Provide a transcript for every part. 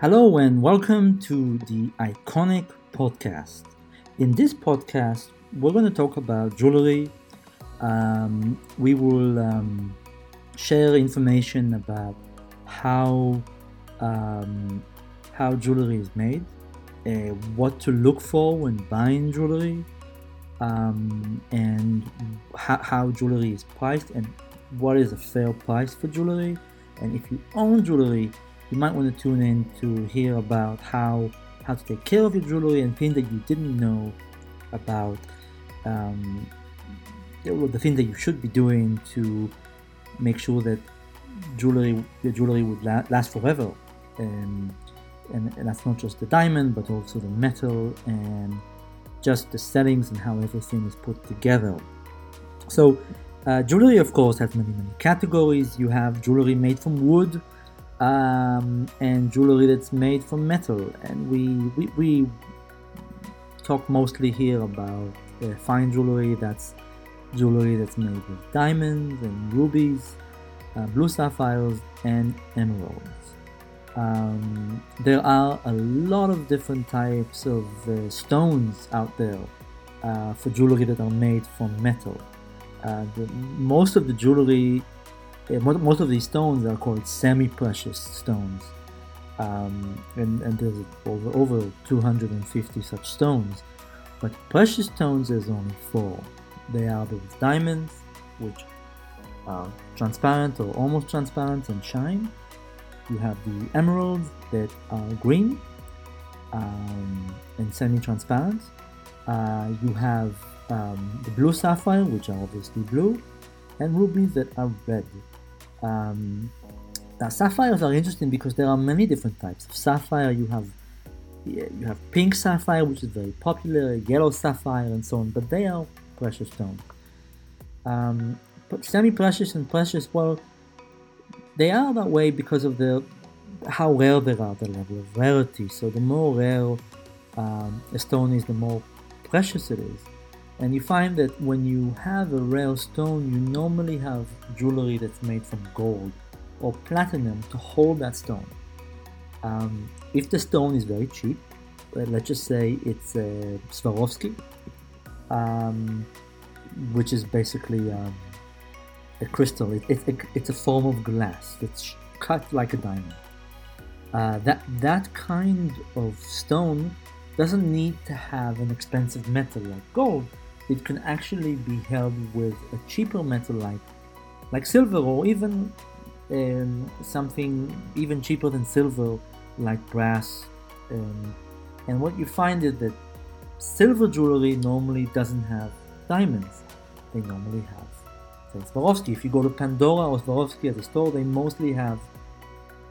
Hello and welcome to the Iconic Podcast. In this podcast, we're going to talk about jewelry. Um, we will um, share information about how um, how jewelry is made, uh, what to look for when buying jewelry, um, and how, how jewelry is priced, and what is a fair price for jewelry. And if you own jewelry, you might want to tune in to hear about how how to take care of your jewelry and things that you didn't know about um, the things that you should be doing to make sure that jewelry the jewelry would la- last forever. And, and, and that's not just the diamond but also the metal and just the settings and how everything is put together. So uh, jewelry of course has many many categories. You have jewelry made from wood um, and jewelry that's made from metal. And we, we, we talk mostly here about uh, fine jewelry that's jewelry that's made with diamonds and rubies, uh, blue sapphires, and emeralds. Um, there are a lot of different types of uh, stones out there uh, for jewelry that are made from metal. Uh, the, most of the jewelry most of these stones are called semi-precious stones, um, and, and there's over, over 250 such stones. But precious stones is only four. They are the diamonds, which are transparent or almost transparent and shine. You have the emeralds that are green um, and semi-transparent. Uh, you have um, the blue sapphire, which are obviously blue, and rubies that are red. Um, now sapphires are interesting because there are many different types of sapphire. You have you have pink sapphire, which is very popular, yellow sapphire, and so on. But they are precious stones. Um, semi-precious and precious, well, they are that way because of the how rare they are, the level of rarity. So the more rare um, a stone is, the more precious it is. And you find that when you have a rare stone, you normally have jewelry that's made from gold or platinum to hold that stone. Um, if the stone is very cheap, uh, let's just say it's a Swarovski, um, which is basically um, a crystal. It, it, it, it's a form of glass. that's cut like a diamond. Uh, that that kind of stone doesn't need to have an expensive metal like gold it can actually be held with a cheaper metal like like silver or even um, something even cheaper than silver like brass um, and what you find is that silver jewelry normally doesn't have diamonds. They normally have say Swarovski. If you go to Pandora or Swarovski at the store they mostly have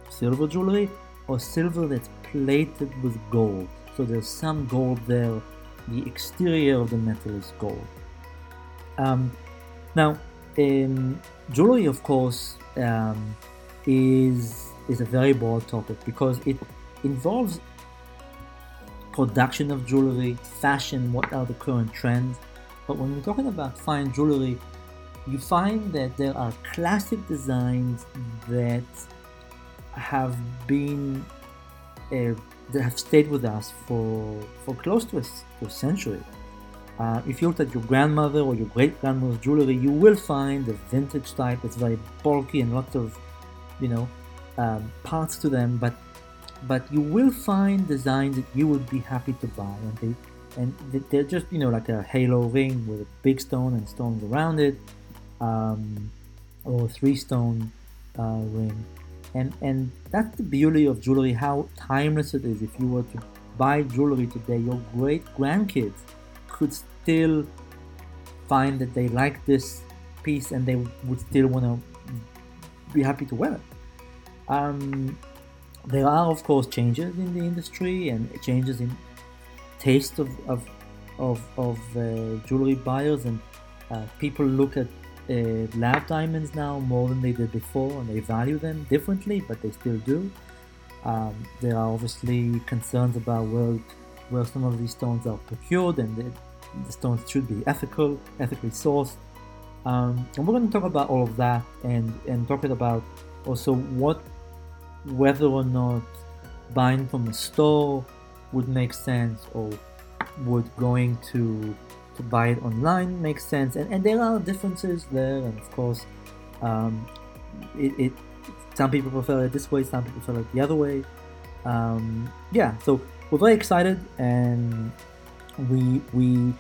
silver jewelry or silver that's plated with gold. So there's some gold there the exterior of the metal is gold. Um, now, um, jewelry, of course, um, is is a very broad topic because it involves production of jewelry, fashion, what are the current trends. But when we're talking about fine jewelry, you find that there are classic designs that have been uh, that have stayed with us for for close to a, to a century. Uh, if you look at your grandmother or your great grandmother's jewelry, you will find the vintage type that's very bulky and lots of, you know, um, parts to them. But but you will find designs that you would be happy to buy, and they and they're just you know like a halo ring with a big stone and stones around it, um, or a three stone uh, ring and and that's the beauty of jewelry how timeless it is. If you were to buy jewelry today your great grandkids could still find that they like this piece and they would still want to be happy to wear it. Um, there are of course changes in the industry and changes in taste of of of, of uh, jewelry buyers and uh, people look at uh, lab diamonds now more than they did before, and they value them differently, but they still do. Um, there are obviously concerns about where where some of these stones are procured, and the, the stones should be ethical, ethically sourced. Um, and we're going to talk about all of that, and and talk about also what whether or not buying from a store would make sense or would going to to buy it online makes sense. And, and there are differences there and of course um, it, it some people prefer it this way some people prefer it the other way. Um, yeah so we're very excited and we we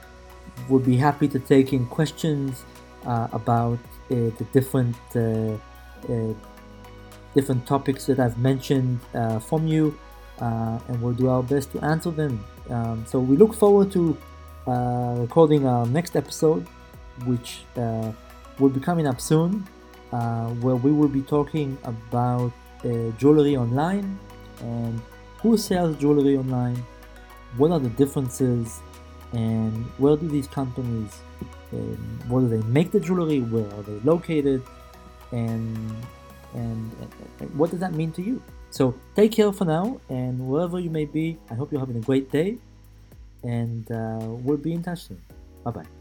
would be happy to take in questions uh, about uh, the different uh, uh different topics that I've mentioned uh, from you uh, and we'll do our best to answer them. Um, so we look forward to Uh, recording our next episode which uh, will be coming up soon uh, where we will be talking about jewelry online and who sells jewelry online, what are the differences, and where do these companies, um, where do they make the jewelry, where are they located, and, and, and what does that mean to you? So take care for now, and wherever you may be, I hope you're having a great day, and uh, we'll be in touch soon. Bye bye.